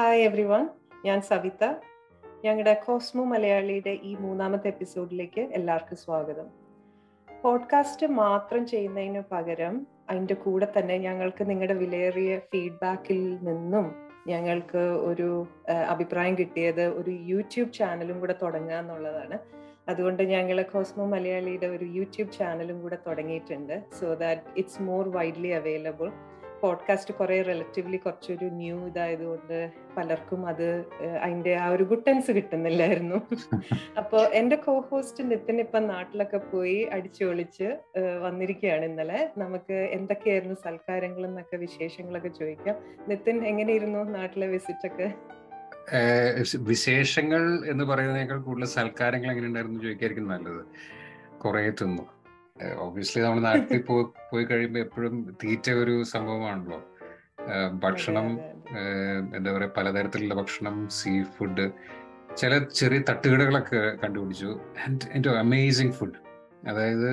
Hi every one ഞാൻ സവിത. ഞങ്ങളുടെ Cosmo മലയാളിയുടെ ഈ മൂന്നാമത്തെ എപ്പിസോഡിലേക്ക് എല്ലാവർക്കും സ്വാഗതം. പോഡ്കാസ്റ്റ് മാത്രം ചെയ്യുന്നതിന് പകരം അതിന്റെ കൂടെ തന്നെ ഞങ്ങൾക്ക് നിങ്ങളുടെ വിലയേറിയ ഫീഡ്ബാക്കിൽ നിന്നും ഞങ്ങൾക്ക് ഒരു അഭിപ്രായം കിട്ടിയത് ഒരു യൂട്യൂബ് ചാനലും കൂടെ തുടങ്ങുക എന്നുള്ളതാണ്. അതുകൊണ്ട് ഞങ്ങൾ കോസ്മോ മലയാളിയുടെ ഒരു യൂട്യൂബ് ചാനലും കൂടെ തുടങ്ങിയിട്ടുണ്ട്. So that it's more widely available podcast കുറെ റിലേറ്റീവ്ലി കുറച്ചൊരു ന്യൂ ഇതായതുകൊണ്ട് പലർക്കും അത് അതിന്റെ ആ ഒരു ഗുട്ടൻസ് കിട്ടുന്നില്ലായിരുന്നു. അപ്പോ എന്റെ കോഹോസ്റ്റ് ഹോസ്റ്റ് നിതിൻ ഇപ്പൊ നാട്ടിലൊക്കെ പോയി അടിച്ചു ഒളിച്ച് വന്നിരിക്കുകയാണ് ഇന്നലെ. നമുക്ക് എന്തൊക്കെയായിരുന്നു സൽക്കാരങ്ങൾ എന്നൊക്കെ വിശേഷങ്ങളൊക്കെ ചോദിക്കാം. നിത്തിൻ എങ്ങനെയിരുന്നു നാട്ടിലെ വിസിറ്റ് ഒക്കെ? വിശേഷങ്ങൾ എന്ന് പറയുന്നതിനേക്കാൾ കൂടുതൽ സൽക്കാരങ്ങൾ എങ്ങനെ ഉണ്ടായിരുന്നു ചോദിക്കായിരിക്കും നല്ലത്. കുറെ തിന്നു. ഒബ്വിയസ്ലി നമ്മൾ നാട്ടിൽ പോയി കഴിയുമ്പോൾ എപ്പോഴും തീറ്റ ഒരു സംഭവമാണല്ലോ. ഭക്ഷണം എന്താ പറയുക പലതരത്തിലുള്ള ഭക്ഷണം സീ ഫുഡ് ചില ചെറിയ തട്ടുകടകളൊക്കെ കണ്ടുപിടിച്ചു. ആൻഡ് എന്റെ അമേസിങ് ഫുഡ് അതായത്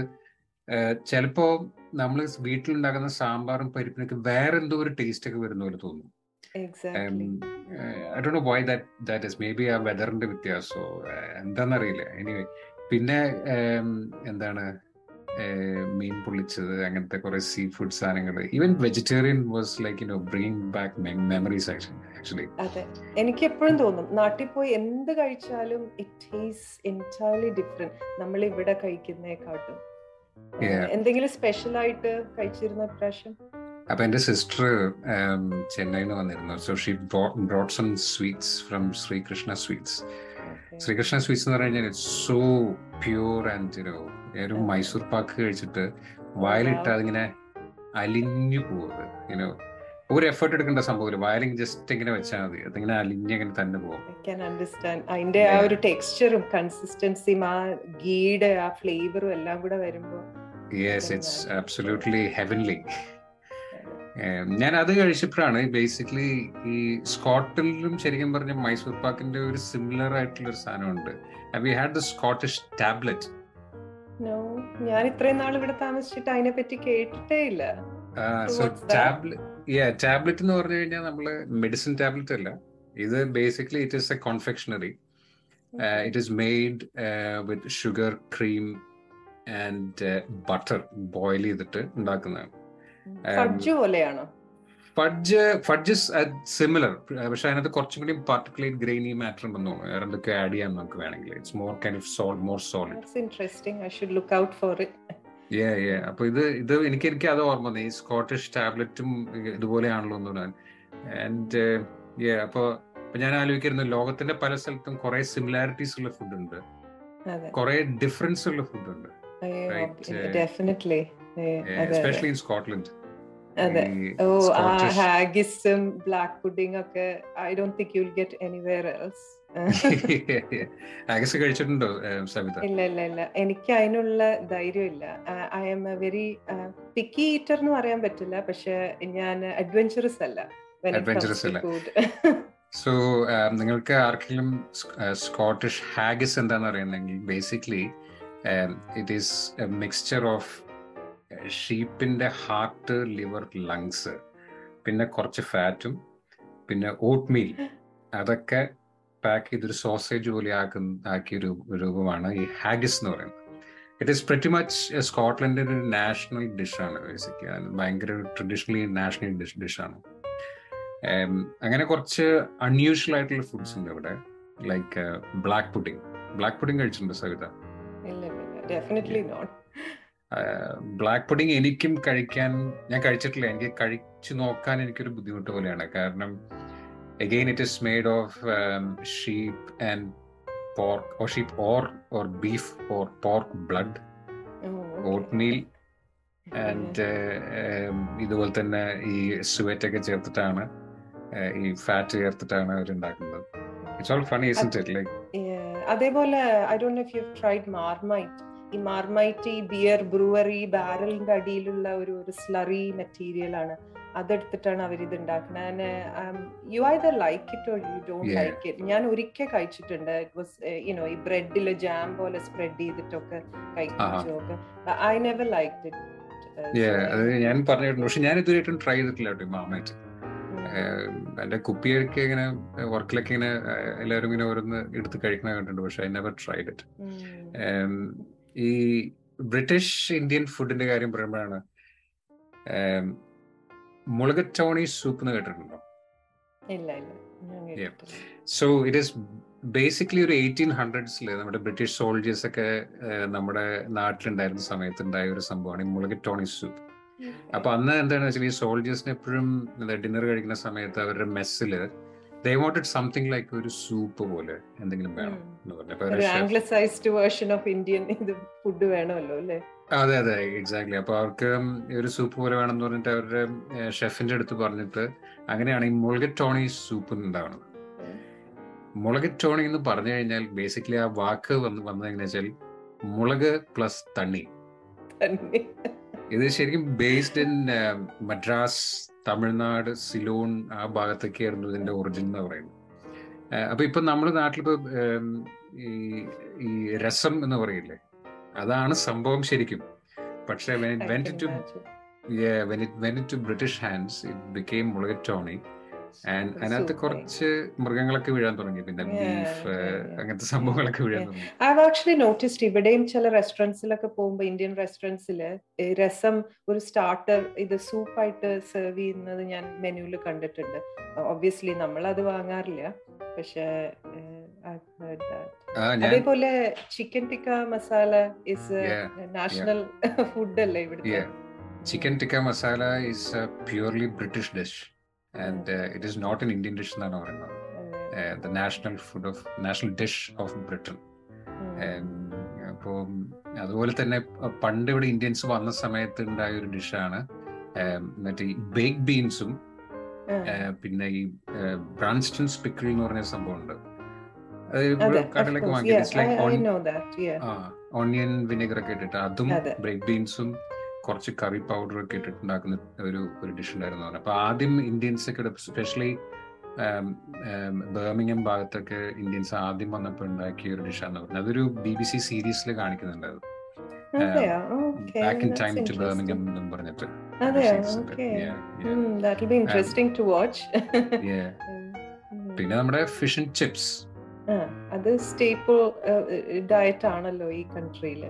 ചിലപ്പോ നമ്മൾ വീട്ടിലുണ്ടാക്കുന്ന സാമ്പാറും പരിപ്പിനൊക്കെ വേറെ എന്തോ ഒരു ടേസ്റ്റ് ഒക്കെ വരുന്ന പോലെ തോന്നും. I do why that that is maybe ആ വെതറിന്റെ വ്യത്യാസമോ എന്താണെന്നറിയില്ല എനിവേ പിന്നെ എന്താണ് മീൻ പൊള്ളിച്ചത് അങ്ങനത്തെ കുറെ സീ ഫുഡ് സാധനങ്ങൾ even vegetarian was like you know bring back memories actually അതെ. എനിക്ക് എപ്പോഴും തോന്നും നാട്ടിൽ പോയി എന്ത് കഴിച്ചാലും ഇറ്റ് ഈസ് എന്റയർലി ഡിഫറെന്റ് നമ്മൾ ഇവിടെ കഴിക്കുന്നേക്കാട്ടും. എന്തെങ്കിലും സ്പെഷ്യൽ ആയിട്ട് കഴിച്ചിരുന്ന പ്രാവശ്യം? അപ്പൊ എന്റെ സിസ്റ്റർ ചെന്നൈയിൽ നിന്ന് വന്നിരുന്നു. So she brought some sweets from Srikrishna sweets Srikrishna sweets എന്ന് പറഞ്ഞു കഴിഞ്ഞാൽ സോ പ്യൂർ ആൻഡ് യുനോ ഒരു മൈസൂർ പാക്ക് കഴിച്ചിട്ട് വയലിട്ട് അതിങ്ങനെ അലിഞ്ഞു പോകുന്നത് ഇങ്ങനെ ഒരു എഫേർട്ട് എടുക്കേണ്ട സംഭവമില്ല. വയലിങ് ജസ്റ്റ് ഇങ്ങനെ വെച്ചാൽ മതി. അതിങ്ങനെ അലിഞ്ഞങ്ങനെ തന്നെ പോകും അതിന്റെ ആ ഒരു ടെക്സ്ചറും കൺസിസ്റ്റൻസിയും ആ ഗീയുടെ ആ ഫ്ലേവറും എല്ലാം കൂടെ വരുമ്പോൾ യെസ് ഇറ്റ്സ് അബ്സൊല്യൂട്ട്ലി ഹെവൻലി ഞാൻ അത് കഴിച്ചപ്പോഴാണ് ബേസിക്കലി ഈ സ്കോട്ടിലും ശരിക്കും പറഞ്ഞ മൈസൂർ പാക്കിന്റെ ഒരു സിമിലർ ആയിട്ടുള്ള ഒരു സാധനമുണ്ട് we had the Scottish tablet ഞാൻ ഇത്രയും നാൾ ഇവിടെ താമസിച്ചിട്ട് അതിനെ പറ്റി കേട്ടിട്ടേ ഇല്ല. ടാബ്ലറ്റ് എന്ന് പറഞ്ഞു കഴിഞ്ഞാൽ നമ്മൾ മെഡിസിൻ ടാബ്ലറ്റ് അല്ല. ഇത് basically it is a confectionery it is made with sugar cream and butter boil ചെയ്തിട്ട് ഉണ്ടാക്കുന്നതാണ്. ഫഡ്ജ് പോലെയാണോ? ഫഡ്ജ് ഫഡ്ജ് സിമിലർ പക്ഷെ അതിനകത്ത് കുറച്ചും കൂടി പാർട്ടിക്കുലേറ്റ് ഗ്രെയിനി മാറ്റർ ഉണ്ടെന്ന് തോന്നുന്നു. വേറെ എന്തൊക്കെ ആഡ് ചെയ്യാൻ നമുക്ക് വേണമെങ്കിൽ. It's more kind of sold more solid interesting I should look out for it yeah yeah അപ്പൊ ഇത് ഇത് എനിക്ക് എനിക്ക് അത് ഓർമ്മ ഈ സ്കോട്ടിഷ് ടാബ്ലറ്റും ഇതുപോലെയാണല്ലോ എന്ന് ഞാൻ ആൻഡ് യാ അപ്പൊ ഞാൻ ആലോചിക്കായിരുന്നു. ലോകത്തിന്റെ പല സ്ഥലത്തും കുറെ സിമിലാരിറ്റീസ് ഉള്ള ഫുഡ് ഉണ്ട്. കുറെ ഡിഫറൻസ് ഉള്ള ഫുഡ് ഉണ്ട്. എസ്പെഷ്യലി ഇൻ സ്കോട്ട്ലൻഡ് അതെ. ഓ ആ ഹാഗിസും ബ്ലാക്ക് പുഡിംഗ് ഒക്കെ I don't think you will get anywhere else. Haggis കഴിച്ചിട്ടുണ്ടോ സവിത? ഇല്ല ഇല്ല ഇല്ല. എനിക്ക് അതിനുള്ള ധൈര്യമില്ല. I'm a very picky eater എന്ന് പറയാൻ പറ്റില്ല പക്ഷെ ഞാൻ അഡ്വഞ്ചറസ് അല്ല അഡ്വഞ്ചറസ് അല്ല. സോ നിങ്ങൾക്ക് ആർക്കെങ്കിലും സ്കോട്ടിഷ് ഹാഗിസ് എന്താണെന്ന് അറിയുന്നെങ്കിൽ basically it is a mixture of ഷീപ്പിന്റെ heart liver lungs പിന്നെ കുറച്ച് ഫാറ്റും പിന്നെ ഓട്ട് മീൽ അതൊക്കെ പാക്ക് ചെയ്തൊരു സോസേജ് പോലെ ആക്കുന്ന ആക്കിയ രൂപമാണ് ഈ ഹാഗിസ് എന്ന് പറയുന്നത്. ഇറ്റ് ഈസ് പ്രിറ്റി മച്ച് സ്കോട്ട്ലൻഡിന്റെ ഒരു നാഷണൽ ഡിഷാണ് ബേസിക്കലി ഭയങ്കര ട്രഡീഷണലി നാഷണൽ ഡിഷ് ഡിഷാണ് അങ്ങനെ കുറച്ച് അൺയൂഷ്വൽ ആയിട്ടുള്ള ഫുഡ്സ് ഉണ്ട് ഇവിടെ. Like black pudding black pudding കഴിച്ചിട്ടുണ്ടോ Savitha? Definitely not black pudding എനിക്കും കഴിക്കാൻ ഞാൻ കഴിച്ചിട്ടില്ല. എനിക്ക് കഴിച്ചു നോക്കാൻ എനിക്കൊരു ബുദ്ധിമുട്ട് പോലെയാണ്. കാരണം again it is made of sheep and pork or sheep or or beef or pork blood oatmeal and ഇതുപോലെ തന്നെ ഈ സ്വേറ്റ് ഒക്കെ ചേർത്തിട്ടാണ് ഈ ഫാറ്റ് ചേർത്തിട്ടാണ് അവർ ഉണ്ടാക്കുന്നത് it's all funny it like അതേപോലെ I don't know if you tried Marmite ഈ മാർമൈറ്റ് ഈ ബിയർ ബ്രൂവറി ബാരലിന്റെ അടിയിലുള്ള ഒരു ഒരു സ്ലറി മെറ്റീരിയൽ ആണ്. അതെടുത്തിട്ടാണ് അവർ ഇത് ഉണ്ടാക്കുന്നത് you either like it or you don't like it ഞാൻ ഒരിക്കൽ കഴിച്ചിട്ടുണ്ട്. ഇറ്റ് വാസ് യുനോ ഈ ബ്രെഡിൽ ജാം പോലെ സ്പ്രെഡ് ചെയ്തിട്ടൊക്കെ കഴിച്ചു ഐ നെവർ ലൈക്ക് ഇറ്റ് ഞാൻ പറഞ്ഞിട്ടുണ്ട്. പക്ഷെ ഞാൻ ഇതുവരെയായിട്ടും ട്രൈ ചെയ്തിട്ടില്ല കേട്ടോ മാമേറ്റ് എന്റെ കുപ്പിയൊക്കെ ഇങ്ങനെ വർക്കിലൊക്കെ ഇങ്ങനെ എല്ലാവരും ഇങ്ങനെ ഓരോന്ന് എടുത്ത് കഴിക്കണ കണ്ടിട്ടുണ്ട്. പക്ഷെ ഐ നെവർ ട്രൈഡ് ഇറ്റ് ഈ ബ്രിട്ടീഷ് ഇന്ത്യൻ ഫുഡിന്റെ കാര്യം പറയുമ്പോഴാണ് മുളക് ടോണി സൂപ്പ് എന്ന് കേട്ടിട്ടുണ്ടോ? സോ ഇറ്റ് ഈസ് ബേസിക്കലി ഒരു എയ്റ്റീൻ ഹൺഡ്രഡ്സിൽ നമ്മുടെ ബ്രിട്ടീഷ് സോൾജേഴ്സ് ഒക്കെ നമ്മുടെ നാട്ടിലുണ്ടായിരുന്ന സമയത്ത് ഉണ്ടായ ഒരു സംഭവമാണ് ഈ മുളക് ടോണി സൂപ്പ്. അപ്പൊ അന്ന് എന്താണെന്ന് വെച്ചാൽ ഈ സോൾജേഴ്സിന് എപ്പോഴും ഡിന്നർ കഴിക്കുന്ന സമയത്ത് അവരുടെ മെസ്സിൽ ദേ വാണ്ടഡ് സംതിങ് ലൈക്ക് ഒരു സൂപ്പ് പോലെ എന്തെങ്കിലും വേണം എന്ന് വേർഷൻ ഓഫ് ഇന്ത്യൻ ഇത് ഫുഡ് വേണമല്ലോ അല്ലേ? അതെ അതെ എക്സാക്ട്ലി അപ്പൊ അവർക്ക് ഒരു സൂപ്പ് പോലെ വേണമെന്ന് പറഞ്ഞിട്ട് അവരുടെ ഷെഫിന്റെ അടുത്ത് പറഞ്ഞിട്ട് അങ്ങനെയാണ് ഈ മുളകറ്റോണി സൂപ്പ് ഉണ്ടാവുന്നത് മുളകറ്റോണി എന്ന് പറഞ്ഞു കഴിഞ്ഞാൽ ബേസിക്കലി ആ വാക്ക് വന്ന് വന്നതെങ്ങനെ വെച്ചാൽ മുളക് പ്ലസ് തണ്ണി. ഇത് ശരിക്കും ബേസ്ഡ് ഇൻ മദ്രാസ് തമിഴ്നാട് സിലോൺ ആ ഭാഗത്തൊക്കെ ആയിരുന്നു ഇതിന്റെ ഒറിജിൻ എന്ന് പറയുന്നത്. അപ്പൊ ഇപ്പൊ നമ്മുടെ നാട്ടിലിപ്പോ ഈ ഈ രസം എന്ന് പറയില്ലേ? അതാണ് സംഭവം ശരിക്കും. പക്ഷേ when it to British hands it became mulligatawny and അതിനകത്ത് കുറച്ച് മൃഗങ്ങളൊക്കെ വീഴാൻ തുടങ്ങി. പിന്നെ ബീഫ് അങ്ങനത്തെ സംഭവങ്ങളൊക്കെ വീഴാൻ തുടങ്ങി. ഐ ആക്ച്വലി നോട്ടീസ്ഡ് ഇവിടെയും ചില റെസ്റ്റോറന്റ്സിലൊക്കെ പോകുമ്പോൾ ഇന്ത്യൻ റെസ്റ്റോറന്റ്സിൽ രസം ഒരു സ്റ്റാർട്ടർ ഇത് സൂപ്പായിട്ട് സെർവ് ചെയ്യുന്നത് ഞാൻ മെനുവിൽ കണ്ടിട്ടുണ്ട്. ഒബ്വിയസ്ലി നമ്മൾ അത് വാങ്ങാറില്ല. പക്ഷെ അതേപോലെ chicken tikka masala is national food അല്ലേ ഇവിടുത്തെ? Chicken tikka masala is purely British dish and it is not an Indian dish എന്നാണ് പറയുന്നത്. The national food of national dish of Britain അപ്പോൾ അതുപോലെ തന്നെ പണ്ട് ഇവിടെ ഇന്ത്യൻസ് വന്ന സമയത്ത് ഉണ്ടായ ഒരു ഡിഷാണ് മറ്റേ ബേക്ക് ബീൻസും പിന്നെ ഈ ബ്രാൻസ്റ്റൺ സ്പിക്കറി എന്ന് പറഞ്ഞ സംഭവം ഉണ്ട്. കടലൊക്കെ വാങ്ങി ഓണിയൻ വിനെഗർ ഒക്കെ ഇട്ടിട്ട് അതും ബ്രേക്ക് ബീൻസും കുറച്ച് കറി പൗഡർ ഒക്കെ ഇട്ടിട്ടുണ്ടാക്കുന്ന ഒരു ഒരു ഡിഷ് ഉണ്ടായിരുന്നു അപ്പൊ ആദ്യം ഇന്ത്യൻസ് ഒക്കെ സ്പെഷ്യലി ബേർമിംഗം ഭാഗത്തൊക്കെ ഇന്ത്യൻസ് ആദ്യം വന്നപ്പോൾ ഉണ്ടാക്കിയ ഒരു ഡിഷാന്ന് പറഞ്ഞത് അതൊരു ബി ബി സി സീരീസിൽ കാണിക്കുന്നുണ്ട് അത് back in time to Birmingham എന്നും പറഞ്ഞിട്ട്. പിന്നെ നമ്മുടെ ഫിഷ് ആൻഡ് ചിപ്സ് അത് സ്റ്റേപ്പിൾ ഡയറ്റ് ആണല്ലോ ഈ കൺട്രിയിൽ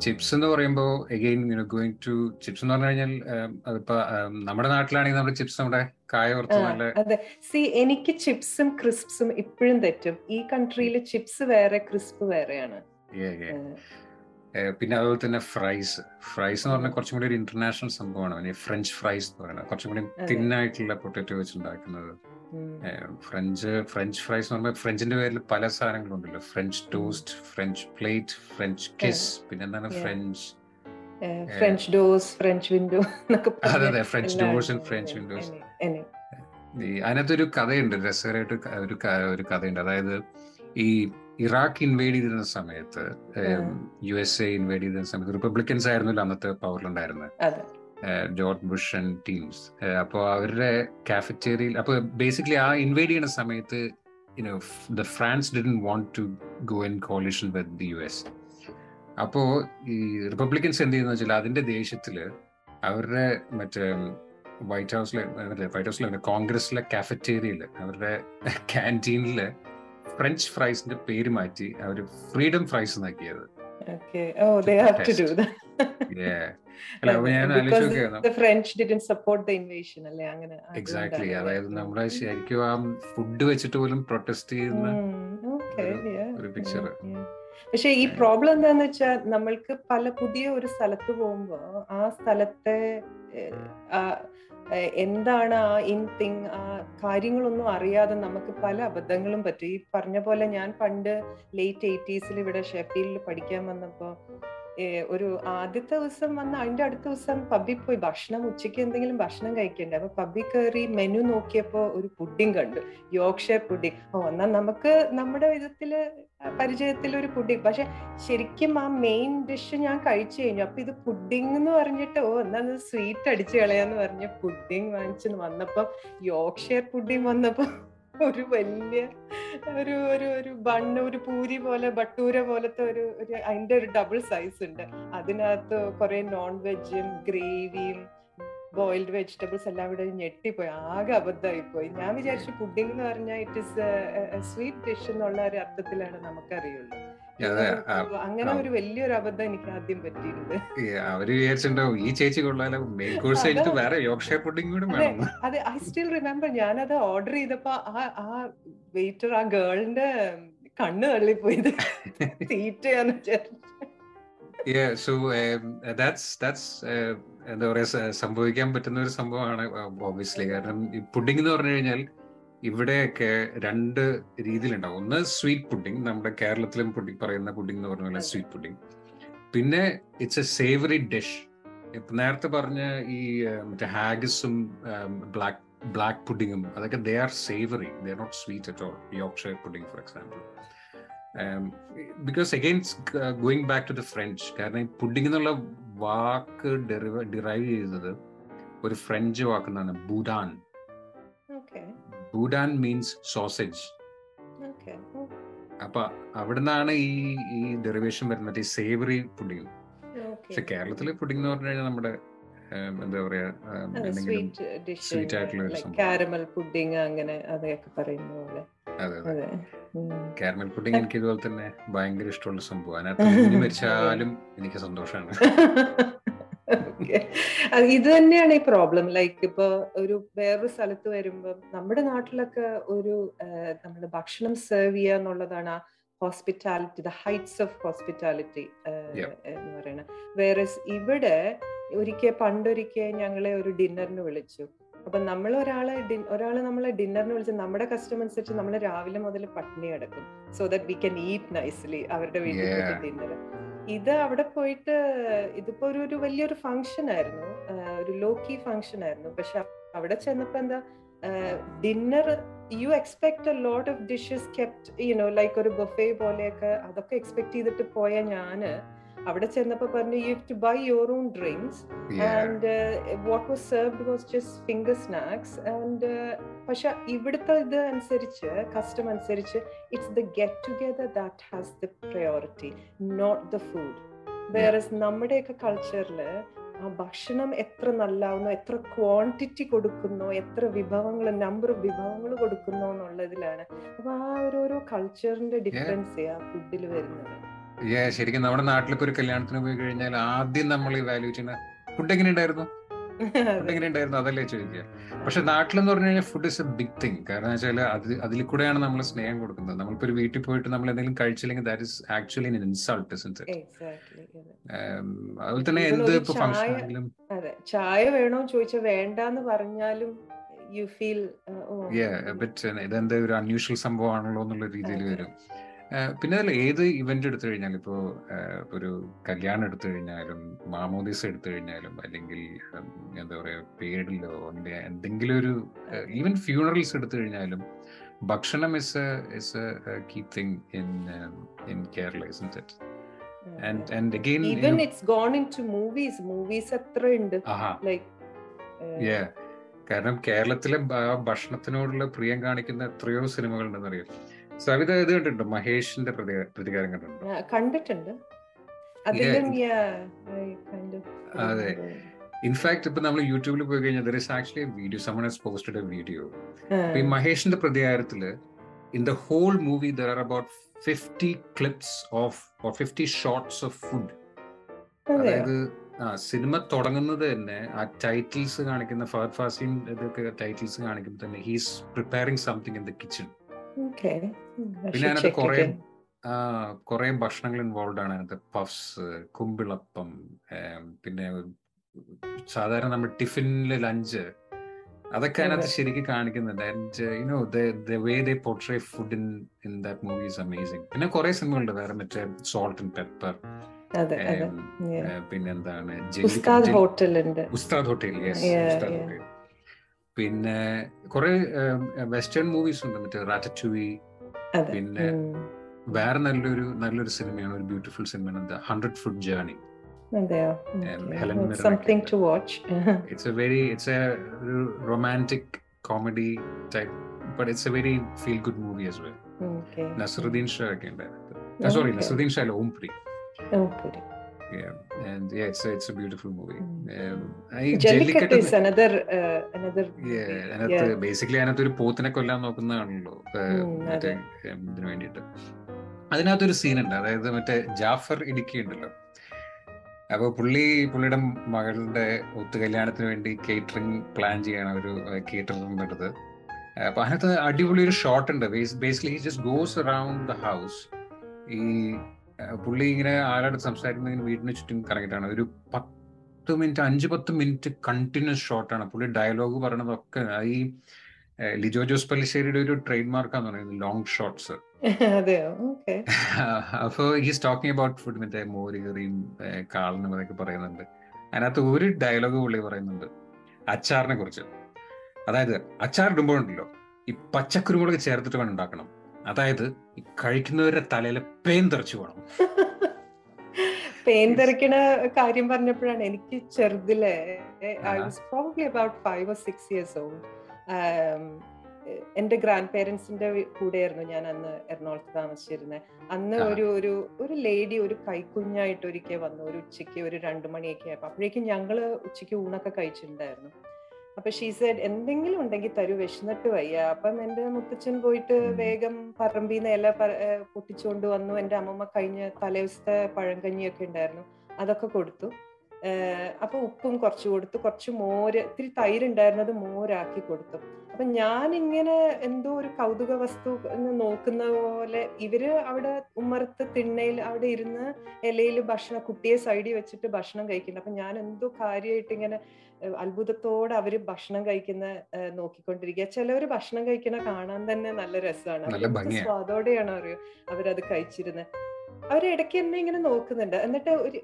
ചിപ്സ് എന്ന് പറയുമ്പോൾ again you going to chips എന്ന് പറഞ്ഞു കഴിഞ്ഞാൽ അതിപ്പോ നമ്മുടെ നാട്ടിലാണെങ്കിൽ നമ്മുടെ ചിപ്സ് നമ്മുടെ കായ അതെ. സി എനിക്ക് ചിപ്സും ക്രിസ്പ്സും ഇപ്പോഴും തെറ്റും. ഈ കൺട്രിയിൽ ചിപ്സ് വേറെ ക്രിസ്പ് വേറെയാണ്. പിന്നെ അതുപോലെ തന്നെ ഫ്രൈസ്. ഫ്രൈസ് എന്ന് പറഞ്ഞാൽ കുറച്ചും കൂടി ഒരു ഇന്റർനാഷണൽ സംഭവമാണ്. ഫ്രഞ്ച് ഫ്രൈസ് എന്ന് പറയുന്നത്. കുറച്ചും കൂടി തിന്നായിട്ടുള്ള പൊട്ടറ്റോ വെച്ച് ഉണ്ടാക്കുന്നത്. ഫ്രഞ്ച് ഫ്രഞ്ച് ഫ്രൈസ് എന്ന് പറയുമ്പോൾ ഫ്രഞ്ചിന്റെ പേരിൽ പല സാധനങ്ങളുണ്ടല്ലോ. French toast French plate French kiss പിന്നെ എന്താണ് French? French doors French window അതെ അതെ French doors and French windows. അതിനകത്തൊരു കഥയുണ്ട് രസകരമായിട്ട് ഒരു ഒരു കഥയുണ്ട്. അതായത് ഈ ഇറാഖ് ഇൻവേഡ് ചെയ്തിരുന്ന സമയത്ത് യു എസ് എ ഇൻവേഡ് ചെയ്തിരുന്ന സമയത്ത് റിപ്പബ്ലിക്കൻസ് ആയിരുന്നല്ലോ അന്നത്തെ പവറിലുണ്ടായിരുന്നത് ജോർജ് ബുഷ് ആൻഡ് ടീംസ്. അപ്പോൾ അവരുടെ കാഫറ്റേറിയയിൽ അപ്പോൾ ബേസിക്കലി ആ ഇൻവേഡ് ചെയ്യുന്ന സമയത്ത് you know the France didn't want to go in coalition with the U S അപ്പോൾ ഈ റിപ്പബ്ലിക്കൻസ് എന്ത് ചെയ്യുന്ന വെച്ചാൽ അതിന്റെ ദേഷ്യത്തിൽ അവരുടെ മറ്റേ വൈറ്റ് ഹൗസിലെ വൈറ്റ് ഹൗസിലെ കോൺഗ്രസിലെ കാഫറ്റേറിയയിൽ അവരുടെ ക്യാന്റീനിൽ ഫ്രഞ്ച് ഫ്രൈസിന്റെ പേര് മാറ്റി അവർ ഫ്രീഡം ഫ്രൈസ് എന്നാക്കിയത് എക്സാക്ട്ലി അതായത് നമ്മുടെ ശരിക്കും ആ ഫുഡ് വെച്ചിട്ട് പോലും പ്രൊട്ടസ്റ്റ് ചെയ്യുന്ന ഒരു പിക്ചർ പക്ഷെ ഈ പ്രോബ്ലം എന്താന്ന് വെച്ചാൽ നമ്മൾക്ക് പല പുതിയ ഒരു സ്ഥലത്ത് പോകുമ്പോ ആ സ്ഥലത്തെ എന്താണ് ആ ഇൻ തിങ് ആ കാര്യങ്ങളൊന്നും അറിയാതെ നമുക്ക് പല അബദ്ധങ്ങളും പറ്റും. ഈ പറഞ്ഞ പോലെ ഞാൻ പണ്ട് ലേറ്റ് എയ്റ്റീസിൽ ഇവിടെ ഷെഫീൽഡിൽ പഠിക്കാൻ വന്നപ്പോ ഒരു ആദ്യത്തെ ദിവസം വന്ന അതിന്റെ അടുത്ത ദിവസം പബ്ബിൽ പോയി ഭക്ഷണം ഉച്ചയ്ക്ക് എന്തെങ്കിലും ഭക്ഷണം കഴിക്കണ്ടേ? അപ്പൊ പബ്ബിൽ കയറി മെനു നോക്കിയപ്പോ ഒരു പുഡിംഗ് കണ്ടു. യോക്ഷർ പുഡിംഗ് ഓ എന്നാൽ നമുക്ക് നമ്മുടെ വിധത്തിൽ പരിചയത്തിൽ ഒരു പുഡിംഗ്. പക്ഷെ ശരിക്കും ആ മെയിൻ ഡിഷ് ഞാൻ കഴിച്ചു കഴിഞ്ഞു. അപ്പൊ ഇത് പുഡിംഗ് എന്ന് പറഞ്ഞിട്ട് ഓ എന്നാ സ്വീറ്റ് അടിച്ചു കളയാന്ന് പറഞ്ഞ പുഡിംഗ് വാങ്ങിച്ചു വന്നപ്പോ യോക്ഷർ പുഡിംഗ് വന്നപ്പോ ഒരു വലിയ ഒരു ഒരു ഒരു ബണ്ണ് ഒരു പൂരി പോലെ ബട്ടൂര പോലത്തെ ഒരു ഒരു അതിന്റെ ഒരു ഡബിൾ സൈസ് ഉണ്ട്. അതിനകത്ത് കുറെ നോൺ വെജും ഗ്രേവിയും ബോയിൽഡ് വെജിറ്റബിൾസ് എല്ലാം ഇവിടെ ഞെട്ടിപ്പോയി. ആകെ അബദ്ധമായി പോയി ഞാൻ വിചാരിച്ചു പുഡിംഗ് എന്ന് പറഞ്ഞാൽ ഇറ്റ് ഇസ് സ്വീറ്റ് ഡിഷ് എന്നുള്ള ഒരു അർത്ഥത്തിലാണ് നമുക്കറിയുള്ളൂ. അങ്ങനെ ഒരു വലിയൊരു അബദ്ധം എനിക്ക് ആദ്യം പറ്റിയിട്ടുണ്ട്. അവർ വിചാരിച്ചിട്ടുണ്ടാവും ഈ ചേച്ചി കൊള്ളാലോ മെയിൻ കോഴ്സ് കഴിഞ്ഞിട്ട് വേറെ യോക്ഷയർ പുഡിംഗ് കൂടെ വേണം അതെ ഐ സ്റ്റിൽ റിമെമ്പർ ഞാനത് ഓർഡർ ചെയ്തപ്പോ ആ ആ വെയിറ്റർ ആ ഗേളിന്റെ കണ്ണ് തള്ളിപ്പോയത്. തീറ്റയാന്ന് വിചാരിച്ചു. സോ ദാറ്റ്സ് ദാറ്റ്സ് എന്താ പറയാ സംഭവിക്കാൻ പറ്റുന്ന ഒരു സംഭവമാണ് ഓബിയസ്ലി കാരണം പുഡിംഗ് എന്ന് പറഞ്ഞു കഴിഞ്ഞാൽ ഇവിടെയൊക്കെ രണ്ട് രീതിയിലുണ്ടാവും. ഒന്ന് സ്വീറ്റ് പുഡിംഗ് നമ്മുടെ കേരളത്തിലും പുഡിംഗ് പറയുന്ന പുഡിംഗ് എന്ന് പറഞ്ഞ പോലെ സ്വീറ്റ് പുഡിംഗ് പിന്നെ ഇറ്റ്സ് എ സേവറി ഡിഷ് ഇപ്പൊ നേരത്തെ പറഞ്ഞ ഈ മറ്റേ ഹാഗിസും ബ്ലാക്ക് ബ്ലാക്ക് പുഡിങ്ങും അതൊക്കെ they are savoury they are not sweet at all Yorkshire pudding for example because again going back to the French കാരണം ഈ പുഡിംഗ് എന്നുള്ള വാക്ക് ഡെറിവ് ഡിറൈവ് ചെയ്തത് ഒരു ഫ്രഞ്ച് വാക്കെന്നാണ് ബൂഡാൻ ബൂഡാൻ മീൻസ് സോസേജ് അപ്പൊ അവിടുന്നാണ് ഈ ഈ ഡെറിവേഷൻ വരുന്നത് ഈ സേവറി പുഡിങ് പക്ഷെ കേരളത്തിലെ പുഡിംഗ് എന്ന് പറഞ്ഞു കഴിഞ്ഞാൽ നമ്മുടെ എന്താ പറയാ സ്വീറ്റ് ആയിട്ടുള്ള കാരമൽ പുഡിംഗ് അങ്ങനെ അതൊക്കെ പറയുന്ന പോലെ. അതെ അതെ. കാരമൽ പുഡിംഗ് എനിക്ക് ഇതുപോലെ തന്നെ ഭയങ്കര ഇഷ്ടമുള്ള സംഭവം. അതിനകത്ത് മരിച്ചാലും എനിക്ക് സന്തോഷമാണ് ഇത് തന്നെയാണ് ഈ പ്രോബ്ലം ലൈക്ക് ഇപ്പൊ ഒരു വേറൊരു സ്ഥലത്ത് വരുമ്പോൾ നമ്മുടെ നാട്ടിലൊക്കെ ഒരു നമ്മുടെ ഭക്ഷണം സെർവ് ചെയ്യുക എന്നുള്ളതാണ് ആ hospitality the heights of hospitality എന്ന് പറയുന്നത്. വേറെ ഇവിടെ ഒരിക്കൽ പണ്ടൊരിക്കൽ ഞങ്ങളെ ഒരു ഡിന്നറിന് വിളിച്ചു. അപ്പൊ നമ്മൾ ഒരാളെ ഒരാൾ നമ്മളെ ഡിന്നറിന് വിളിച്ച് നമ്മുടെ കസ്റ്റം അനുസരിച്ച് നമ്മൾ രാവിലെ മുതൽ പട്ടിണി കിടക്കും. So that we can eat nicely അവരുടെ വീട്ടിൽ ഡിന്നർ ഇത് അവിടെ പോയിട്ട് ഇതിപ്പോ ഒരു ഒരു വലിയൊരു ഫംഗ്ഷൻ ആയിരുന്നു. ഒരു ലോക്കി ഫങ്ഷൻ ആയിരുന്നു. പക്ഷെ അവിടെ ചെന്നപ്പോ എന്താ dinner you expect a lot of dishes kept you know like ഒരു ബൊഫേ പോലെയൊക്കെ അതൊക്കെ എക്സ്പെക്ട് ചെയ്തിട്ട് പോയ ഞാൻ അവിടെ ചെന്നപ്പോ പറഞ്ഞു you to buy your own drinks and what was served was just finger snacks and പക്ഷെ ഇവിടുത്തെ ഇത് അനുസരിച്ച് കസ്റ്റം അനുസരിച്ച് it's the get together that has the priority not the food വേറെ നമ്മുടെയൊക്കെ കൾച്ചറിൽ ആ ഭക്ഷണം എത്ര നല്ലാവുന്നു എത്ര ക്വാണ്ടിറ്റി കൊടുക്കുന്നു എത്ര വിഭവങ്ങൾ നമ്പർ ഓഫ് വിഭവങ്ങൾ കൊടുക്കുന്നു എന്നുള്ളതിലാണ്. അപ്പൊ ആ ഓരോരോ കൾച്ചറിന്റെ ഡിഫറൻസ് ആ ഫുഡിൽ വരുന്നത്. ശരിക്കും നമ്മുടെ നാട്ടിലൊക്കെ ഒരു കല്യാണത്തിന് പോയി കഴിഞ്ഞാൽ ആദ്യം നമ്മൾ വാല്യൂ ചെയ്യുന്ന ഫുഡ് എങ്ങനെ ഉണ്ടായിരുന്നു ഫുഡ് എങ്ങനെ ഉണ്ടായിരുന്നു അതല്ലേ ചോദിക്കുക. പക്ഷെ നാട്ടിലെന്ന് പറഞ്ഞു കഴിഞ്ഞാൽ food is a big thing കാരണം വെച്ചാൽ അത് അതിൽ കൂടെയാണ് നമ്മൾ സ്നേഹം കൊടുക്കുന്നത്. നമ്മളിപ്പോ ഒരു വീട്ടിൽ പോയിട്ട് നമ്മൾ എന്തെങ്കിലും കഴിച്ചില്ലെങ്കിൽ ദാറ്റ് ഇസ് ആക്ച്വലി ഇൻസൾട്ട് അതുപോലെ തന്നെ എന്ത് ഇപ്പൊ ഫംഗ്ഷൻ ആണെങ്കിലും. ചായ വേണോ ചോദിച്ചാൽ വേണ്ടെന്ന് പറഞ്ഞാലും യു ഫീൽ ഇതെന്താ ഒരു അൺയൂഷ്വൽ സംഭവമാണല്ലോ എന്നുള്ള രീതിയിൽ വരും. പിന്നെ അതല്ല ഏത് ഇവന്റ് എടുത്തു കഴിഞ്ഞാലും ഇപ്പോ ഒരു കല്യാണം എടുത്തു കഴിഞ്ഞാലും മാമോദീസ് എടുത്തു കഴിഞ്ഞാലും അല്ലെങ്കിൽ എന്താ പറയാ പേരിലോ എന്തെങ്കിലും ഒരു ഈവൻ ഫ്യൂണറൽസ് എടുത്തു കഴിഞ്ഞാലും ഭക്ഷണം is is key thing in in Kerala is it and and again even you know, it's gone into movies. Movies എത്ര ഉണ്ട്? like yeah. കാരണം കേരളത്തിലെ ഭക്ഷണത്തിനോടുള്ള പ്രിയം കാണിക്കുന്ന എത്രയോ സിനിമകളുണ്ടെന്നറിയാം? അറിയാം സവിത ഇത് കണ്ടിട്ടുണ്ടോ? മഹേഷിന്റെ പ്രതികാരം കണ്ടിട്ടുണ്ടോ? കണ്ടിട്ടുണ്ട്. അതെ. ഇൻഫാക്ട് ഇപ്പൊ നമ്മൾ യൂട്യൂബിൽ പോയി കഴിഞ്ഞാൽ there is actually video someone has posted a video ഈ മഹേഷിന്റെ പ്രതികാരത്തിൽ in the whole movie there are about fifty clips of or fifty shorts of food അതായത് ആ സിനിമ തുടങ്ങുന്നത് തന്നെ ആ ടൈറ്റിൽസ് കാണിക്കുന്ന ഫഹദ് ഫാസിൻ ഇതൊക്കെ ടൈറ്റിൽസ് കാണിക്കുമ്പോൾ തന്നെ he's preparing something in the kitchen പിന്നെ അതിനകത്ത് കുറെ കുറെ ഭക്ഷണങ്ങൾ ഇൻവോൾവ് ആണ്. അതിനകത്ത് പഫ്സ് കുമ്പിളപ്പം പിന്നെ സാധാരണ നമ്മൾ ടിഫിനിലെ ലഞ്ച് അതൊക്കെ അതിനകത്ത് ശരിക്കും കാണിക്കുന്നുണ്ട്. And you know the way they portray food in in that movie is amazing പിന്നെ കുറെ സിനിമകളുണ്ട്. വേറെ മറ്റേ സോൾട്ട് ആൻഡ് പെപ്പർ പിന്നെന്താണ്? ഉസ്താദ് ഹോട്ടൽ ഉസ്താദ് ഹോട്ടൽ യെസ് ഉസ്താദ് ഹോട്ടൽ പിന്നെ കുറെ വെസ്റ്റേൺ മൂവീസ് ഉണ്ട്. മറ്റേ റാറ്റുവി പിന്നെ വേറെ നല്ലൊരു നല്ലൊരു സിനിമയാണ് ഒരു ബ്യൂട്ടിഫുൾ സിനിമയാണ്. Hundred food journey it's a very it's A ഒരു romantic comedy type but it's a very feel good movie as well Naseeruddin Shah ഒക്കെ ഉണ്ടായിരുന്നു. സോറി നസറുദ്ദീൻ ഷാ അല്ല Om Puri Yeah, and yeah, it's it's a beautiful movie. Um, I Jallikattu Jallikattu- is another uh, another Yeah, movie. അതിനകത്ത് basically അതിനകത്ത് ഒരു പോത്തിനെ കൊല്ലാൻ നോക്കുന്നതാണല്ലോ മറ്റേ ഏഹ്, വേണ്ടിയിട്ട്. അതിനകത്തൊരു സീനുണ്ട് അതായത് മറ്റേ ജാഫർ ഇടുക്കി ഉണ്ടല്ലോ അപ്പൊ പുള്ളി പുള്ളിയുടെ മകളുടെ ഒത്തു കല്യാണത്തിന് വേണ്ടി കേറ്ററിംഗ് പ്ലാൻ ചെയ്യണം ഒരു കേറ്ററിംഗ് എടുത്ത് അപ്പൊ അതിനകത്ത് അടിപൊളി ഒരു ഷോട്ട് ഉണ്ട്. Basically just goes around the house ഈ പുള്ളി ഇങ്ങനെ ആരോട് സംസാരിക്കുന്ന ഇങ്ങനെ വീടിന് ചുറ്റും കറങ്ങിയിട്ടാണ് ഒരു പത്ത് മിനിറ്റ് അഞ്ച് പത്ത് മിനിറ്റ് കണ്ടിന്യൂസ് ഷോട്ടാണ് പുള്ളി ഡയലോഗ് പറയണതൊക്കെ ഈ ലിജോ ജോസ് പല്ലിശ്ശേരിയുടെ ഒരു ട്രേഡ് മാർക്കാന്ന് പറയുന്നത് ലോങ് ഷോട്ട്സ് ഓക്കെ അപ്പോ ഹീസ് ടോക്കിംഗ് അബൌട്ട് ഫുഡ് മറ്റേ മോര് കറിയും കാളിനും കാളനും അതൊക്കെ പറയുന്നുണ്ട്. അതിനകത്ത് ഒരു ഡയലോഗ് പുള്ളി പറയുന്നുണ്ട് അച്ചാറിനെ കുറിച്ച്. അതായത് അച്ചാർ ഇടുമ്പോഴുണ്ടല്ലോ ഈ പച്ചക്കുരുമുളക് ചേർത്തിട്ട് വേണം ഉണ്ടാക്കണം. അതായത് കഴിക്കുന്നവരുടെ തലയിൽ പേൻ തെറിച്ചു പോകണം പെയിൻ തെറിക്കണ കാര്യം പറഞ്ഞപ്പോഴാണ് എനിക്ക് ചെറുതിലെ I Aaha. Was probably about five or six years old എന്റെ ഗ്രാൻഡ് പേരൻസിന്റെ കൂടെയായിരുന്നു ഞാൻ അന്ന് എറണാകുളത്ത് താമസിച്ചിരുന്നത്. അന്ന് ഒരു ഒരു ഒരു ലേഡി ഒരു കൈക്കുഞ്ഞായിട്ട് ഒരിക്കൽ വന്നു. ഒരു ഉച്ചയ്ക്ക് ഒരു രണ്ടു മണിയൊക്കെ ആയപ്പോ അപ്പോഴേക്കും ഞങ്ങൾ ഉച്ചയ്ക്ക് ഊണൊക്കെ കഴിച്ചിട്ടുണ്ടായിരുന്നു. അപ്പൊ ഷീസൈഡ് എന്തെങ്കിലും ഉണ്ടെങ്കിൽ തരൂ വിശന്നിട്ട് വയ്യ. അപ്പം എന്റെ മുത്തച്ഛൻ പോയിട്ട് വേഗം പറമ്പിന്ന് ഇല പൊട്ടിച്ചുകൊണ്ട് വന്നു. എന്റെ അമ്മമ്മ കഴിഞ്ഞ തലേദിവസത്തെ പഴങ്കഞ്ഞിയൊക്കെ ഉണ്ടായിരുന്നു. അതൊക്കെ കൊടുത്തു. അപ്പൊ ഉപ്പും കുറച്ച് കൊടുത്തു. കുറച്ച് മോര് ഇത്തിരി തൈര് ഉണ്ടായിരുന്നത് മോരാക്കി കൊടുത്തു. അപ്പൊ ഞാൻ ഇങ്ങനെ എന്തോ ഒരു കൗതുക വസ്തു നോക്കുന്ന പോലെ ഇവർ അവിടെ ഉമ്മറത്ത് തിണ്ണയിൽ അവിടെ ഇരുന്ന് ഇലയിൽ ഭക്ഷണം കുട്ടിയെ സൈഡിൽ വെച്ചിട്ട് ഭക്ഷണം കഴിക്കുന്നു അപ്പൊ ഞാൻ എന്തോ കാര്യമായിട്ട് ഇങ്ങനെ അത്ഭുതത്തോടെ അവർ ഭക്ഷണം കഴിക്കുന്ന നോക്കിക്കൊണ്ടിരിക്കുക. ചിലവര് ഭക്ഷണം കഴിക്കുന്ന കാണാൻ തന്നെ നല്ല രസമാണ്. സ്വാദോടെയാണ് അറിയോ അവരത് കഴിച്ചിരുന്നത് അവരിടയ്ക്ക് എന്നെ ഇങ്ങനെ നോക്കുന്നുണ്ട്. എന്നിട്ട് ഒരു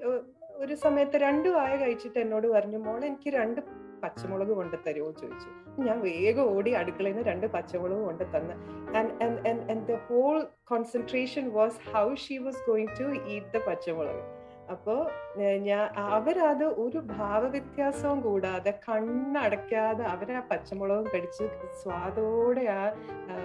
ഒരു സമയത്ത് രണ്ട് വായ കഴിച്ചിട്ട് എന്നോട് പറഞ്ഞു മോൾ എനിക്ക് രണ്ട് പച്ചമുളക് കൊണ്ട് തരുമോ ചോദിച്ചു. ഞാൻ വേഗം ഓടി അടുക്കളയിൽ നിന്ന് രണ്ട് പച്ചമുളക് കൊണ്ട് തന്ന്. And the whole concentration was how she was going to eat the പച്ചമുളക്. അപ്പോ ഞാൻ അവരത് ഒരു ഭാവവ്യത്യാസവും കൂടാതെ കണ്ണടയ്ക്കാതെ അവരാ പച്ചമുളകും കടിച്ച് സ്വാദോടെ ആ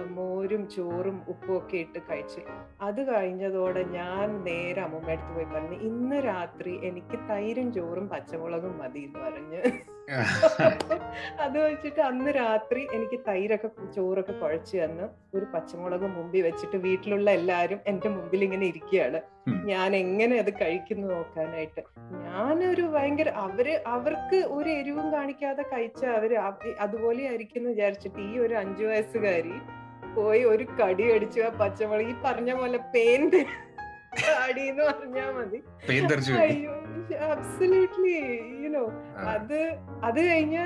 മോരും ചോറും ഉപ്പും ഒക്കെ ഇട്ട് കഴിച്ച്. അത് കഴിഞ്ഞതോടെ ഞാൻ നേരെ അമ്മൂമ്മ അടുത്ത് പോയി പറഞ്ഞു ഇന്ന് രാത്രി എനിക്ക് തൈരും ചോറും പച്ചമുളകും മതി എന്ന് പറഞ്ഞ്. അത് വെച്ചിട്ട് അന്ന് രാത്രി എനിക്ക് തൈരൊക്കെ ചോറൊക്കെ കുഴച്ച് തന്ന് ഒരു പച്ചമുളക് മുമ്പിൽ വെച്ചിട്ട് വീട്ടിലുള്ള എല്ലാരും എന്റെ മുമ്പിൽ ഇങ്ങനെ ഇരിക്കുകയാണ്. ഞാൻ എങ്ങനെ അത് കഴിക്കുന്നു നോക്കാനായിട്ട്. ഞാനൊരു ഭയങ്കര അവർ അവർക്ക് ഒരു എരിവും കാണിക്കാതെ കഴിച്ച അവർ അതുപോലെ ആയിരിക്കും എന്ന് വിചാരിച്ചിട്ട് ഈ ഒരു അഞ്ചു വയസ്സുകാരി പോയി ഒരു കടി അടിച്ചു ആ പച്ചമുളക് ഈ പറഞ്ഞ പോലെ പേന്റ് എന്ന് പറഞ്ഞാ മതി. അയ്യോ അബ്സല്യൂട്ട്ലി യുനോ അത് അത് കഴിഞ്ഞ്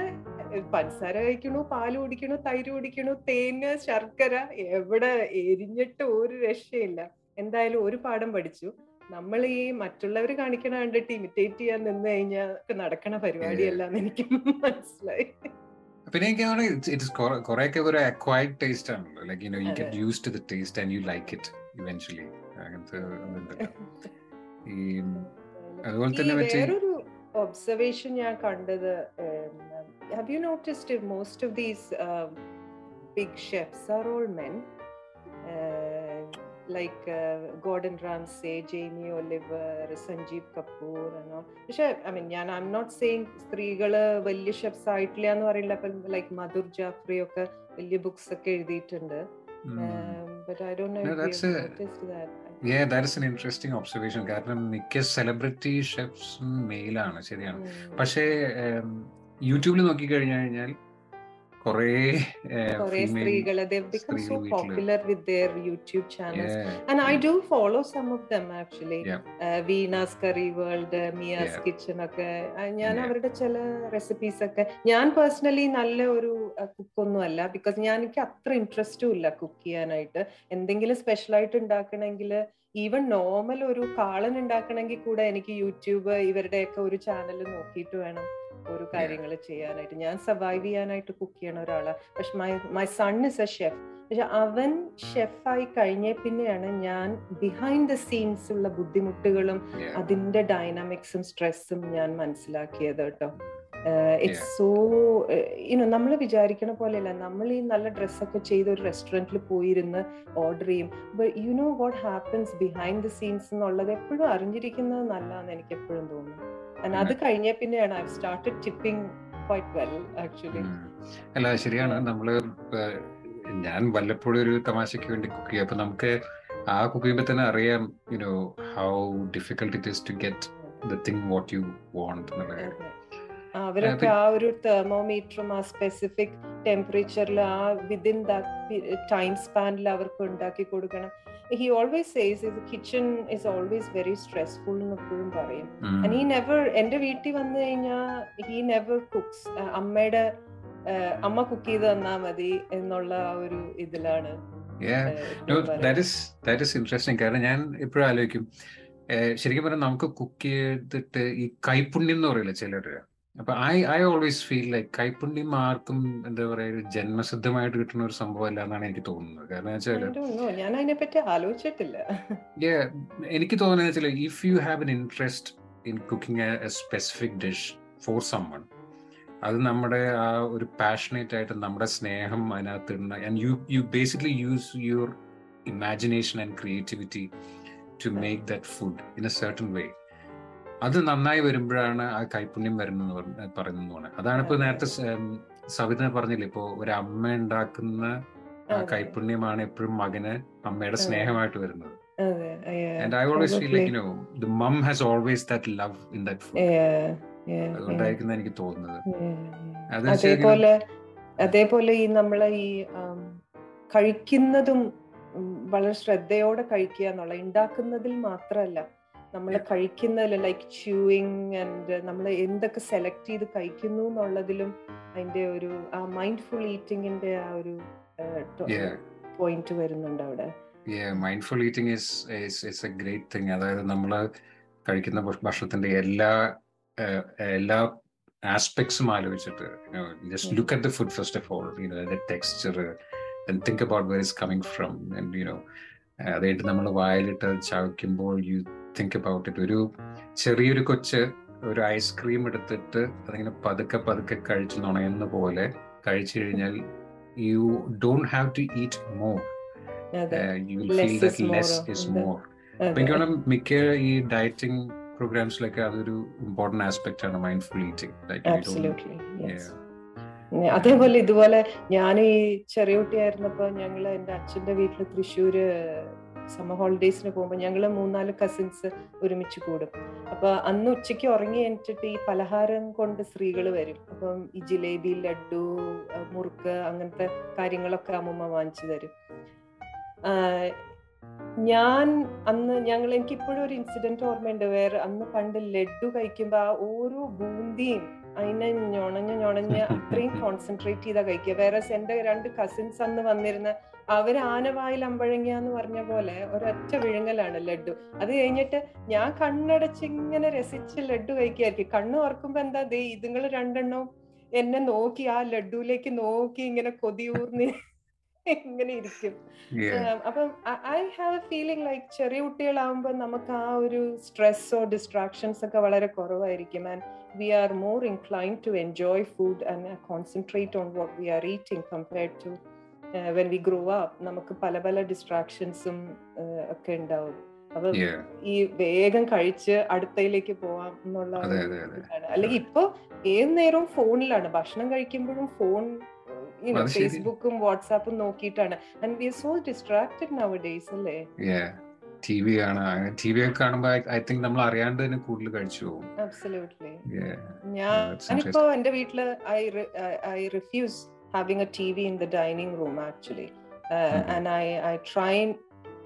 പഞ്ചസാര കഴിക്കണു പാൽ കുടിക്കണു തൈര് കുടിക്കണു തേന് ശർക്കര എവിടെ എരിഞ്ഞിട്ട് ഒരു രക്ഷയില്ല. എന്തായാലും ഒരു പാഠം പഠിച്ചു. നമ്മൾ ഈ മറ്റുള്ളവർ കാണിക്കണ കണ്ടിട്ട് ഇമിറ്റേറ്റ് ചെയ്യാൻ നിന്ന് കഴിഞ്ഞാൽ നടക്കണ പരിപാടിയല്ലാന്ന് എനിക്ക് മനസ്സിലായി. പിന്നെ എനിക്ക് തോന്നുന്നു ഇറ്റ്സ് കുറെയൊക്കെ ഒരു അക്വയർഡ് ടേസ്റ്റ് ആണല്ലോ. Like you know you. Get use to the taste and you like it eventually അങ്ങനത്തെ ഇതുണ്ടല്ലോ. ഈ അതുപോലെ തന്നെ വേറൊരു ഒബ്സർവേഷൻ ഞാൻ കണ്ടത് have you noticed most of these big chefs are all men like Gordon Ramsay Jamie Oliver Sanjeev Kapoor എന്നോ പക്ഷെ ഐ മീൻ ഞാൻ ഐ എം നോട്ട് സെയിങ് സ്ത്രീകൾ വലിയ ഷെഫ്സ് ആയിട്ടില്ല എന്ന് പറയില്ല. അപ്പം ലൈക്ക് മധുർ ജാഫ്രി ഒക്കെ വലിയ ബുക്സ് ഒക്കെ എഴുതിയിട്ടുണ്ട്. But I don't know Yeah, that is an interesting observation. കാരണം മിക്ക സെലിബ്രിറ്റി ഷെഫ്സും മെയിലാണ് ശരിയാണ്. പക്ഷേ യൂട്യൂബിൽ നോക്കി കഴിഞ്ഞു കഴിഞ്ഞാൽ കുറേ കുറേ സ്ത്രീകൾ become so popular with with YouTube YouTube and I do follow some of them actually Veena's curry world Mia's kitchen uh, ഒക്കെ. Uh, ഞാൻ. അവരുടെ ചില റെസിപ്പീസ് ഒക്കെ. ഞാൻ പേഴ്സണലി നല്ല ഒരു കുക്കൊന്നും അല്ല. ബിക്കോസ് ഞാൻ എനിക്ക് അത്ര ഇൻട്രസ്റ്റും ഇല്ല കുക്ക് ചെയ്യാനായിട്ട്. എന്തെങ്കിലും സ്പെഷ്യൽ ആയിട്ട് ഉണ്ടാക്കണമെങ്കിൽ ഈവൻ നോർമൽ ഒരു കാളൻ ഉണ്ടാക്കണമെങ്കിൽ കൂടെ എനിക്ക് യൂട്യൂബ് ഇവരുടെയൊക്കെ ഒരു ചാനൽ നോക്കിയിട്ട് വേണം. ഒരു കാര്യങ്ങൾ ചെയ്യാനായിട്ട്. ഞാൻ സർവൈവ് ചെയ്യാനായിട്ട് കുക്ക് ചെയ്യണ ഒരാളാണ് പക്ഷെ my my son is a chef പക്ഷെ അവൻ ഷെഫായി കഴിഞ്ഞ പിന്നെയാണ് ഞാൻ ബിഹൈൻഡ് ദ സീൻസ് ഉള്ള ബുദ്ധിമുട്ടുകളും അതിന്റെ ഡൈനാമിക്സും സ്ട്രെസ്സും ഞാൻ മനസ്സിലാക്കിയത് കേട്ടോ. ഇറ്റ്സ് സോ യുനോ നമ്മൾ വിചാരിക്കണ പോലെയല്ല. നമ്മൾ ഈ നല്ല ഡ്രസ്സൊക്കെ ചെയ്ത് ഒരു റെസ്റ്റോറന്റിൽ പോയിരുന്ന് ഓർഡർ ചെയ്യും. You know what happens behind the scenes എന്നുള്ളത് എപ്പോഴും അറിഞ്ഞിരിക്കുന്നത് നല്ലതെന്ന് എനിക്ക് എപ്പോഴും തോന്നുന്നു. അത് കഴിഞ്ഞ പിന്നെയാണ് I started tipping quite well actually അല്ല ശരിയാണ്. നമ്മൾ ഞാൻ വല്ലപ്പോഴും ഒരു തമാശയ്ക്ക് വേണ്ടി കുക്ക് ചെയ്യും അപ്പൊ നമുക്ക് ആ കുക്ക് ചെയ്യുമ്പോൾ തന്നെ അറിയാം you know how difficult it is to get the thing what you want എന്നുള്ള അവരൊക്കെ ആ ഒരു തെർമോമീറ്ററും ആ സ്പെസിഫിക് ടെമ്പറേച്ചറിൽ ആ വിതിൻ ടൈം സ്പാനിൽ അവർക്ക് ഉണ്ടാക്കി കൊടുക്കണം. ഹി ഓൾവേസ് സേസ് ഇത് kitchen is always very stressful എന്ന് എപ്പോഴും പറയും. ആൻഡ് ഹി നെവർ എന്റെ വീട്ടിൽ വന്നു കഴിഞ്ഞാൽ ഹി നെവർ കുക്സ് അമ്മയുടെ അമ്മ കുക്ക് ചെയ്ത് തന്നാ മതി എന്നുള്ള ആ ഒരു ഇതിലാണ് ഇൻട്രസ്റ്റിംഗ് കാരണം ഞാൻ എപ്പോഴും ആലോചിക്കും ശരിക്കും പറഞ്ഞാൽ നമുക്ക് കുക്ക് ചെയ്തിട്ട് ഈ കൈപ്പുണ്യം എന്ന് പറയില്ല ചിലര്? അപ്പൊ I I always feel like കൈപ്പുണ്യം ആർക്കും എന്താ പറയുക ജന്മസിദ്ധമായിട്ട് കിട്ടുന്ന ഒരു സംഭവം അല്ല എന്നാണ് എനിക്ക് തോന്നുന്നത്. കാരണം വെച്ചാൽ ഞാൻ അതിനെപ്പറ്റി ആലോചിച്ചിട്ടില്ല. എനിക്ക് തോന്നുന്നത് വെച്ചാൽ if you have an interest in cooking a specific dish for someone അത് നമ്മുടെ ആ ഒരു പാഷനേറ്റ് ആയിട്ട് നമ്മുടെ സ്നേഹം അതിനകത്ത് and you you basically use your imagination and creativity to make that food in a certain way അത് നന്നായി വരുമ്പോഴാണ് ആ കൈപുണ്യം വരുന്നത് പറയുന്നത് അതാണ് ഇപ്പൊ നേരത്തെ സവിത പറഞ്ഞില്ലേ ഇപ്പോ ഒരു അമ്മ ഉണ്ടാക്കുന്ന കൈപുണ്യമാണ് എപ്പോഴും മകന് അമ്മയുടെ സ്നേഹമായിട്ട് വരുന്നത്. And I always feel like no the mum has always that love in that food അതുകൊണ്ടായിരിക്കും എനിക്ക് തോന്നുന്നത്. അതേപോലെ അതേപോലെ ഈ നമ്മളെ ഈ കഴിക്കുന്നതും വളരെ ശ്രദ്ധയോടെ കഴിക്കുക എന്നുള്ള ഉണ്ടാക്കുന്നതിൽ മാത്രമല്ല നമ്മൾ കഴിക്കുന്നതിൽ ലൈക്ക് ച്യൂയിങ് ആൻഡ് നമ്മൾ എന്തൊക്കെ സെലക്ട് ചെയ്ത് കഴിക്കുന്നു എന്നുള്ളതിലും അതിന്റെ ഒരു ആ മൈൻഡ്ഫുൾ ഈറ്റിംഗിന്റെ ആ ഒരു പോയിന്റ് വരുന്നുണ്ട് അവിടെ. Mindful eating is is a great thing അതായത് നമ്മൾ കഴിക്കുന്ന ഭക്ഷണത്തിന്റെ എല്ലാ എല്ലാ ആസ്പെക്ട്സും ആലോചിച്ചിട്ട് just look at the food first of all texture think about where is coming from and you know അതായിട്ട് നമ്മൾ വായിലിട്ട് ചവയ്ക്കുമ്പോൾ യു തിങ്ക് അബൌട്ട് ഇറ്റ് ഒരു ചെറിയൊരു കൊച്ച് ഒരു ഐസ്ക്രീം എടുത്തിട്ട് അതിങ്ങനെ പതുക്കെ പതുക്കെ കഴിച്ച് നുണയുന്ന പോലെ കഴിച്ചു കഴിഞ്ഞാൽ you don't have to eat more you feel that less is more എനിക്ക് മിക്ക ഈ ഡയറ്റിംഗ് പ്രോഗ്രാംസിലൊക്കെ അതൊരു ഇമ്പോർട്ടന്റ് ആസ്പെക്റ്റ് ആണ് മൈൻഡ്ഫുൾ ഈറ്റിംഗ് അതേപോലെ ഇതുപോലെ ഞാൻ ഈ ചെറിയ കുട്ടിയായിരുന്നപ്പോ ഞങ്ങൾ എന്റെ അച്ഛന്റെ വീട്ടിൽ തൃശ്ശൂര് സമ്മർ ഹോളിഡേയ്സിന് പോകുമ്പോൾ ഞങ്ങൾ മൂന്നാൽ കസിൻസ് ഒരുമിച്ച് കൂടും. അപ്പൊ അന്ന് ഉച്ചയ്ക്ക് ഉറങ്ങി എണിച്ചിട്ട് ഈ പലഹാരം കൊണ്ട് സ്ത്രീകൾ വരും. അപ്പം ഈ ജിലേബി ലഡു മുറുക്ക് അങ്ങനത്തെ കാര്യങ്ങളൊക്കെ അമ്മൂമ്മ വാങ്ങിച്ചു തരും. ഞാൻ അന്ന് ഞങ്ങൾ എനിക്കിപ്പോഴും ഒരു ഇൻസിഡന്റ് ഓർമ്മയുണ്ട്. വേറെ അന്ന് പണ്ട് ലഡു കഴിക്കുമ്പോ ആ ഓരോ ബൂന്തിയും അതിനെ ഞൊണഞ്ഞ് ഞൊണഞ്ഞ് അത്രയും കോൺസെൻട്രേറ്റ് ചെയ്താ കഴിക്കുക. വേറെ എന്റെ രണ്ട് കസിൻസ് അന്ന് വന്നിരുന്ന അവർ ആനവായിൽ അമ്പഴങ്ങ എന്ന് പറഞ്ഞ പോലെ ഒരൊറ്റ വിഴുങ്ങലാണ് ലഡു അത് കഴിഞ്ഞിട്ട് ഞാൻ കണ്ണടച്ച് ഇങ്ങനെ രസിച്ച് ലഡു കഴിക്കുകയായിരിക്കും കണ്ണ് ഓർക്കുമ്പോ എന്താ ദേ ഇതുങ്ങൾ രണ്ടെണ്ണവും എന്നെ നോക്കി ആ ലഡുവിലേക്ക് നോക്കി ഇങ്ങനെ കൊതിയൂർന്ന് ഇങ്ങനെ ഇരിക്കും. അപ്പം I have a feeling like ചെറിയ കുട്ടികളാവുമ്പോൾ നമുക്ക് ആ ഒരു സ്ട്രെസ്സോ ഡിസ്ട്രാക്ഷൻസ് ഒക്കെ വളരെ കുറവായിരിക്കും. And we are more incline to enjoy food and concentrate on what we are eating compared to when we grow up നമുക്ക് പല പല ഡിസ്ട്രാക്ഷൻസും ഒക്കെ ഉണ്ടാവും. അപ്പൊ ഈ വേഗം കഴിച്ച് അടുത്തയിലേക്ക് പോവാം എന്നുള്ള അല്ലെങ്കിൽ ഇപ്പൊ ഏത് നേരവും ഫോണിലാണ് ഭക്ഷണം കഴിക്കുമ്പോഴും ഫോൺ ഫേസ്ബുക്കും വാട്സാപ്പും നോക്കിയിട്ടാണ് and we are so distracted nowadays അല്ലേ ടി വി ആണ് ടി വി ഒക്കെ കാണുമ്പോ ഐ തിങ്ക് നമ്മൾ അറിയാണ്ട് തന്നെ കൂടുതൽ കഴിച്ചു പോകും ഞാനിപ്പോ എന്റെ വീട്ടിൽ I I refuse having a TV in the dining room actually. Uh, mm-hmm. And I, I try,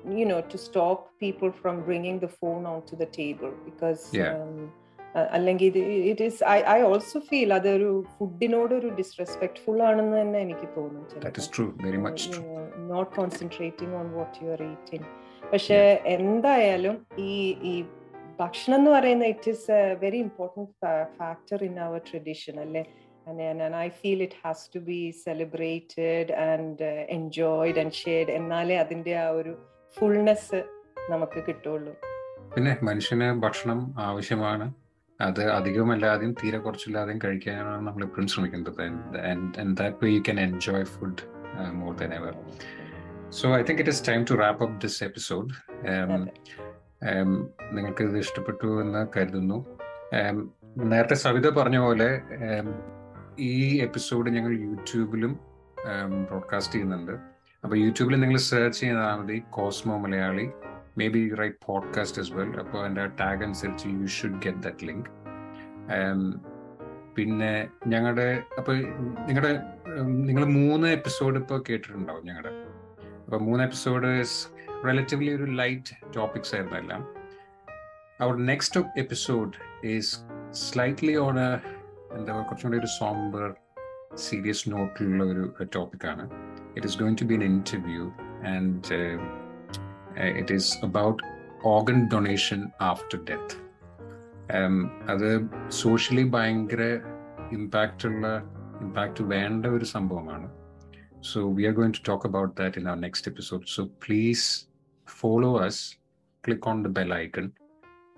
you know, to stop people from bringing the phone onto the table because. Yeah. Um, അല്ലെങ്കിൽ ഇത് it is I I also feel അതൊരു ഫുഡിനോട് ഒരു disrespectful ആണെന്ന് തന്നെ എനിക്ക് തോന്നും not concentrating on what you are eating പക്ഷെ എന്തായാലും ഈ ഈ ഭക്ഷണം എന്ന് പറയുന്ന it is a very important factor in our tradition അല്ലേ? And, feel it I feel it has to be and and uh, enjoyed and shared എന്നാലേ അതിന്റെ ആ ഒരു ഫുൾനെസ് നമുക്ക് കിട്ടുള്ളൂ പിന്നെ മനുഷ്യന് ഭക്ഷണം ആവശ്യമാണ്. അത് അധികമല്ലാതെയും തീരെ കുറച്ചില്ലാതെയും കഴിക്കാനാണ് നമ്മൾ എപ്പോഴും ശ്രമിക്കുന്നത്. That way you can enjoy food more than ever so I think it is time to wrap up this episode നിങ്ങൾക്ക് ഇത് ഇഷ്ടപ്പെട്ടു എന്ന് കരുതുന്നു. നേരത്തെ സവിത പറഞ്ഞ പോലെ ഈ എപ്പിസോഡ് ഞങ്ങൾ യൂട്യൂബിലും ബ്രോഡ്കാസ്റ്റ് ചെയ്യുന്നുണ്ട്. അപ്പൊ യൂട്യൂബിൽ നിങ്ങൾ സെർച്ച് ചെയ്താൽ മതി Cosmo Malayali. Maybe write podcast as well അപ്പോൾ എന്റെ ടാഗ് അനുസരിച്ച് you should get that link പിന്നെ ഞങ്ങളുടെ അപ്പോൾ നിങ്ങളുടെ നിങ്ങൾ മൂന്ന് എപ്പിസോഡ് ഇപ്പോൾ കേട്ടിട്ടുണ്ടാവും ഞങ്ങളുടെ അപ്പോൾ മൂന്ന് എപ്പിസോഡ് റിലേറ്റീവ്ലി ഒരു ലൈറ്റ് ടോപ്പിക്സ് ആയിരുന്നു എല്ലാം. Our next episode is slightly on എന്താ കുറച്ചും കൂടി ഒരു സോംബർ സീരിയസ് നോട്ടിലുള്ള ഒരു ടോപ്പിക്കാണ് it is going to be an interview and it is about organ donation after death അത് സോഷ്യലി ഭയങ്കര ഇമ്പാക്റ്റ് ഉള്ള ഇമ്പാക്റ്റ് വേണ്ട ഒരു സംഭവമാണ്. So we are going to talk about that in our next episode so please follow us click on the bell icon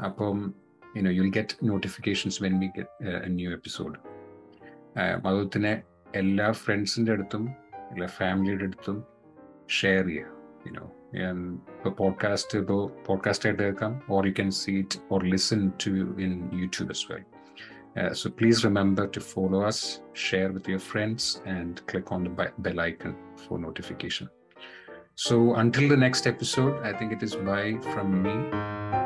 അപ്പം you know you'll get notifications when we get episode അതുപോലെ തന്നെ എല്ലാ ഫ്രണ്ട്സിന്റെ അടുത്തും എല്ലാ ഫാമിലിയുടെ അടുത്തും ഷെയർ ചെയ്യുക you know in a podcastable podcast.com or you can see it or listen to in youtube as well. Uh, so please remember to follow us share with your friends and click on the bell icon for notification. So until the next episode i think it is bye from me.